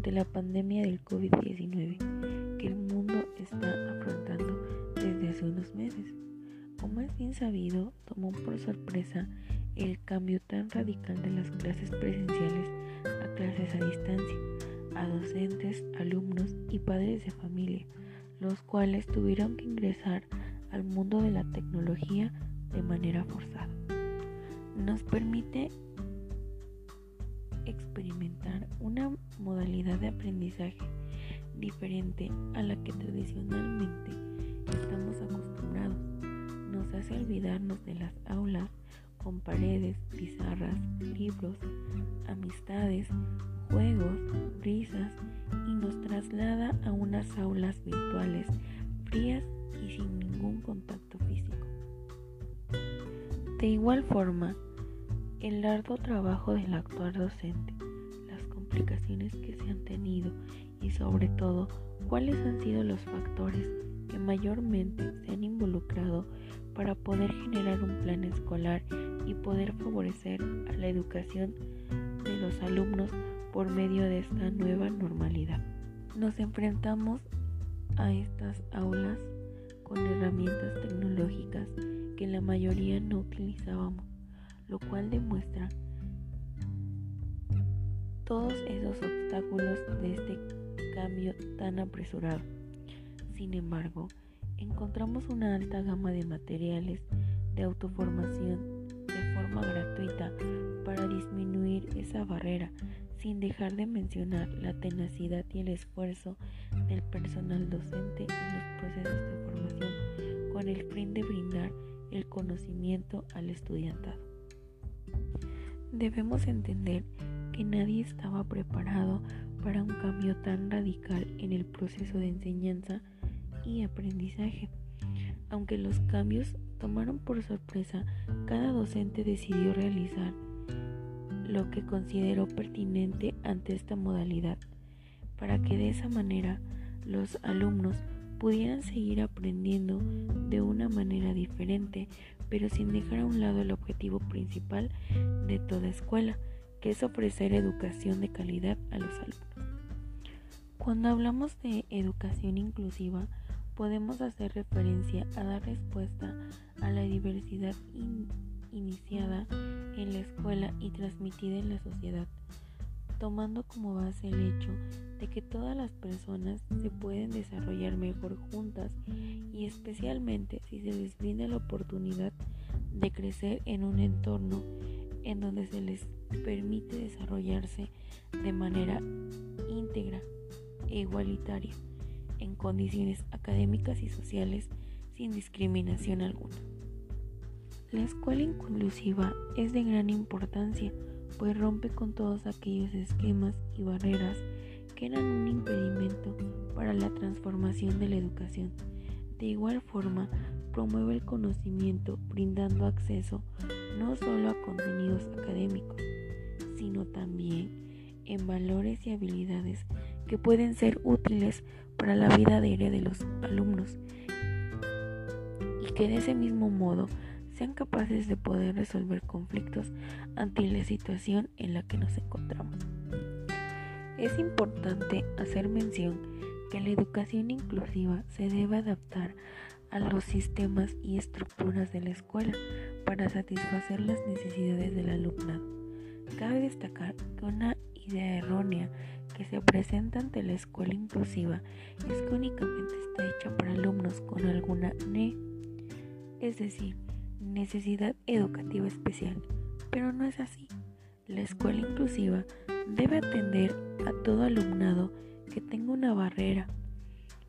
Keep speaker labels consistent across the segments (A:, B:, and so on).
A: durante la pandemia del COVID-19 que el mundo está afrontando desde hace unos meses. Como es bien sabido, tomó por sorpresa el cambio tan radical de las clases presenciales a clases a distancia, a docentes, alumnos y padres de familia, los cuales tuvieron que ingresar al mundo de la tecnología de manera forzada. Nos permite experimentar una modalidad de aprendizaje diferente a la que tradicionalmente estamos acostumbrados. Nos hace olvidarnos de las aulas con paredes, pizarras, libros, amistades, juegos, risas y nos traslada a unas aulas virtuales frías y sin ningún contacto físico. De igual forma, el largo trabajo del actual docente, las complicaciones que se han tenido y sobre todo cuáles han sido los factores que mayormente se han involucrado para poder generar un plan escolar y poder favorecer a la educación de los alumnos por medio de esta nueva normalidad. Nos enfrentamos a estas aulas con herramientas tecnológicas que la mayoría no utilizábamos lo cual demuestra todos esos obstáculos de este cambio tan apresurado. Sin embargo, encontramos una alta gama de materiales de autoformación de forma gratuita para disminuir esa barrera, sin dejar de mencionar la tenacidad y el esfuerzo del personal docente en los procesos de formación con el fin de brindar el conocimiento al estudiantado. Debemos entender que nadie estaba preparado para un cambio tan radical en el proceso de enseñanza y aprendizaje. Aunque los cambios tomaron por sorpresa, cada docente decidió realizar lo que consideró pertinente ante esta modalidad, para que de esa manera los alumnos pudieran seguir aprendiendo de una manera diferente, pero sin dejar a un lado el objetivo principal de toda escuela, que es ofrecer educación de calidad a los alumnos. Cuando hablamos de educación inclusiva, podemos hacer referencia a dar respuesta a la diversidad iniciada en la escuela y transmitida en la sociedad, tomando como base el hecho de que todas las personas se pueden desarrollar mejor juntas y especialmente si se les brinda la oportunidad de crecer en un entorno en donde se les permite desarrollarse de manera íntegra e igualitaria en condiciones académicas y sociales sin discriminación alguna. La escuela inclusiva es de gran importancia pues rompe con todos aquellos esquemas y barreras que un impedimento para la transformación de la educación. De igual forma, promueve el conocimiento brindando acceso no solo a contenidos académicos, sino también en valores y habilidades que pueden ser útiles para la vida diaria de los alumnos y que de ese mismo modo sean capaces de poder resolver conflictos ante la situación en la que nos encontramos. Es importante hacer mención que la educación inclusiva se debe adaptar a los sistemas y estructuras de la escuela para satisfacer las necesidades del alumnado. Cabe destacar que una idea errónea que se presenta ante la escuela inclusiva es que únicamente está hecha para alumnos con alguna NE, es decir, necesidad educativa especial, pero no es así. La escuela inclusiva debe atender a todo alumnado que tenga una barrera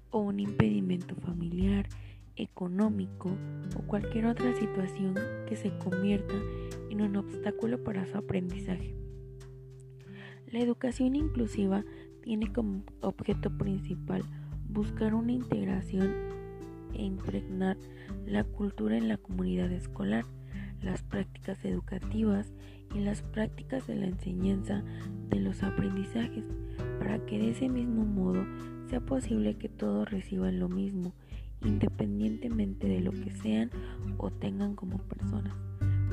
A: o un impedimento familiar, económico o cualquier otra situación que se convierta en un obstáculo para su aprendizaje. La educación inclusiva tiene como objeto principal buscar una integración e impregnar la cultura en la comunidad escolar, las prácticas educativas y las prácticas de la enseñanza de los aprendizajes, para que de ese mismo modo sea posible que todos reciban lo mismo, independientemente de lo que sean o tengan como personas,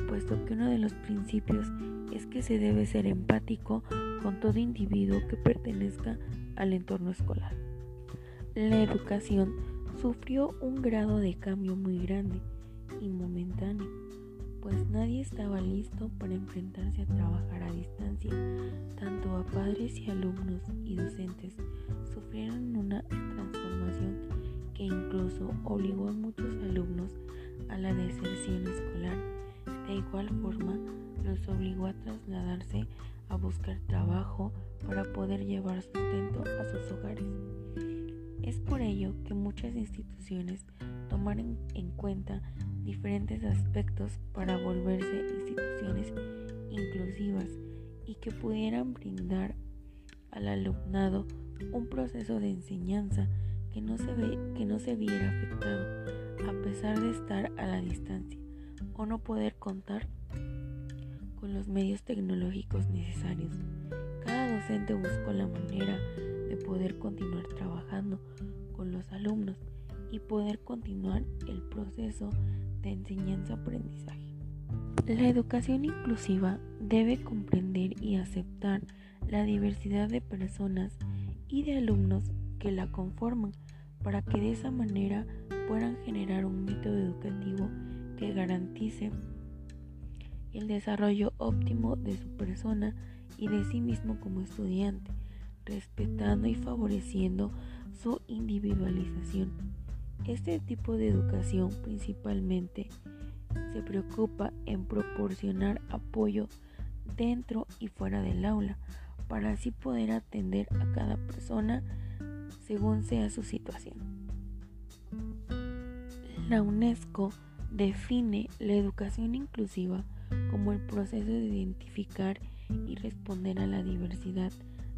A: puesto que uno de los principios es que se debe ser empático con todo individuo que pertenezca al entorno escolar. La educación sufrió un grado de cambio muy grande y momentáneo, pues nadie estaba listo para enfrentarse a trabajar a distancia. Tanto a padres y alumnos y docentes sufrieron una transformación que incluso obligó a muchos alumnos a la deserción escolar. De igual forma, los obligó a trasladarse a buscar trabajo para poder llevar sustento a sus hogares. Es por ello que muchas instituciones tomaron en cuenta diferentes aspectos para volverse instituciones inclusivas y que pudieran brindar al alumnado un proceso de enseñanza que no se, ve, que no se viera afectado a pesar de estar a la distancia o no poder contar con los medios tecnológicos necesarios. Cada docente buscó la manera de poder continuar trabajando con los alumnos y poder continuar el proceso de enseñanza-aprendizaje. La educación inclusiva debe comprender y aceptar la diversidad de personas y de alumnos que la conforman para que de esa manera puedan generar un método educativo que garantice el desarrollo óptimo de su persona y de sí mismo como estudiante, respetando y favoreciendo su individualización. Este tipo de educación principalmente se preocupa en proporcionar apoyo dentro y fuera del aula para así poder atender a cada persona según sea su situación. La UNESCO define la educación inclusiva como el proceso de identificar y responder a la diversidad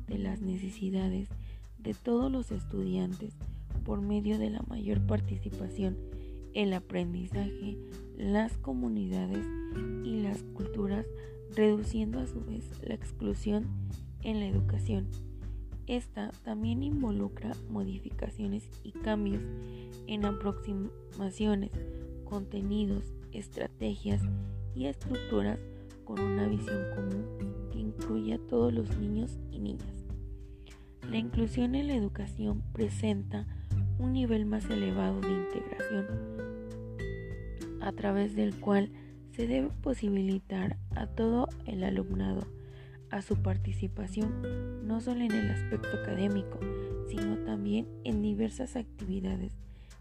A: de las necesidades de todos los estudiantes por medio de la mayor participación, el aprendizaje, las comunidades y las culturas, reduciendo a su vez la exclusión en la educación. Esta también involucra modificaciones y cambios en aproximaciones, contenidos, estrategias y estructuras con una visión común que incluya a todos los niños y niñas. La inclusión en la educación presenta un nivel más elevado de integración, a través del cual se debe posibilitar a todo el alumnado a su participación no solo en el aspecto académico, sino también en diversas actividades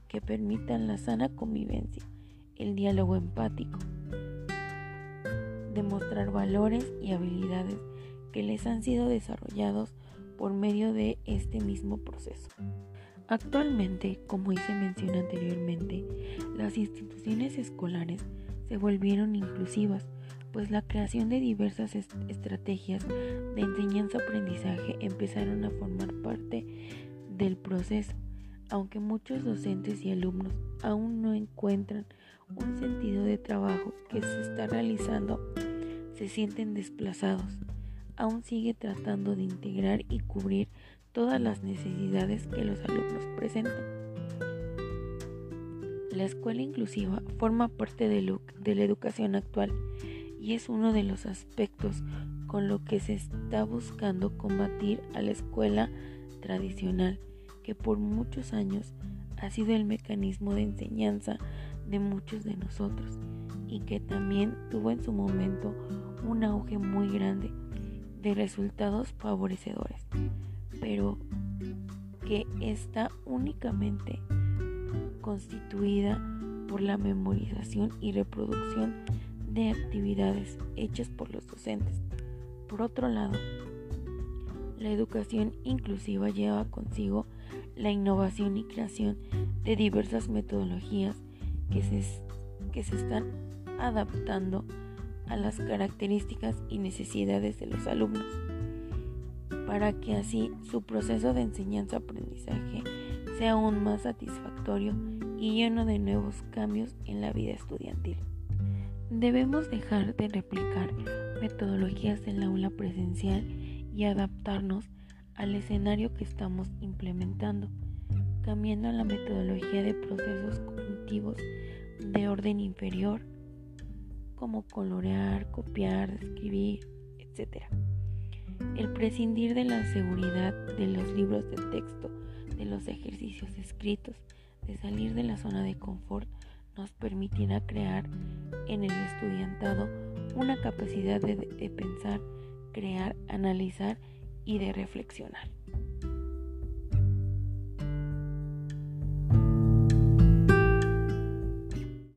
A: que permitan la sana convivencia, el diálogo empático, demostrar valores y habilidades que les han sido desarrollados por medio de este mismo proceso. Actualmente, como hice mención anteriormente, las instituciones escolares se volvieron inclusivas, pues la creación de diversas estrategias de enseñanza-aprendizaje empezaron a formar parte del proceso, aunque muchos docentes y alumnos aún no encuentran un sentido de trabajo que se está realizando, se sienten desplazados. Aún sigue tratando de integrar y cubrir todas las necesidades que los alumnos presentan. La escuela inclusiva forma parte de, la educación actual y es uno de los aspectos con lo que se está buscando combatir a la escuela tradicional, que por muchos años ha sido el mecanismo de enseñanza de muchos de nosotros y que también tuvo en su momento un auge muy grande de resultados favorecedores, pero que está únicamente constituida por la memorización y reproducción de actividades hechas por los docentes. Por otro lado, la educación inclusiva lleva consigo la innovación y creación de diversas metodologías que se, que se están adaptando a las características y necesidades de los alumnos, para que así su proceso de enseñanza-aprendizaje sea aún más satisfactorio y lleno de nuevos cambios en la vida estudiantil. Debemos dejar de replicar metodologías del aula presencial y adaptarnos al escenario que estamos implementando cambiando la metodología de procesos cognitivos de orden inferior, como colorear, copiar, escribir, etc. El prescindir de la seguridad de los libros de texto, de los ejercicios escritos, de salir de la zona de confort, nos permitirá crear en el estudiantado una capacidad de, de pensar, crear, analizar y de reflexionar.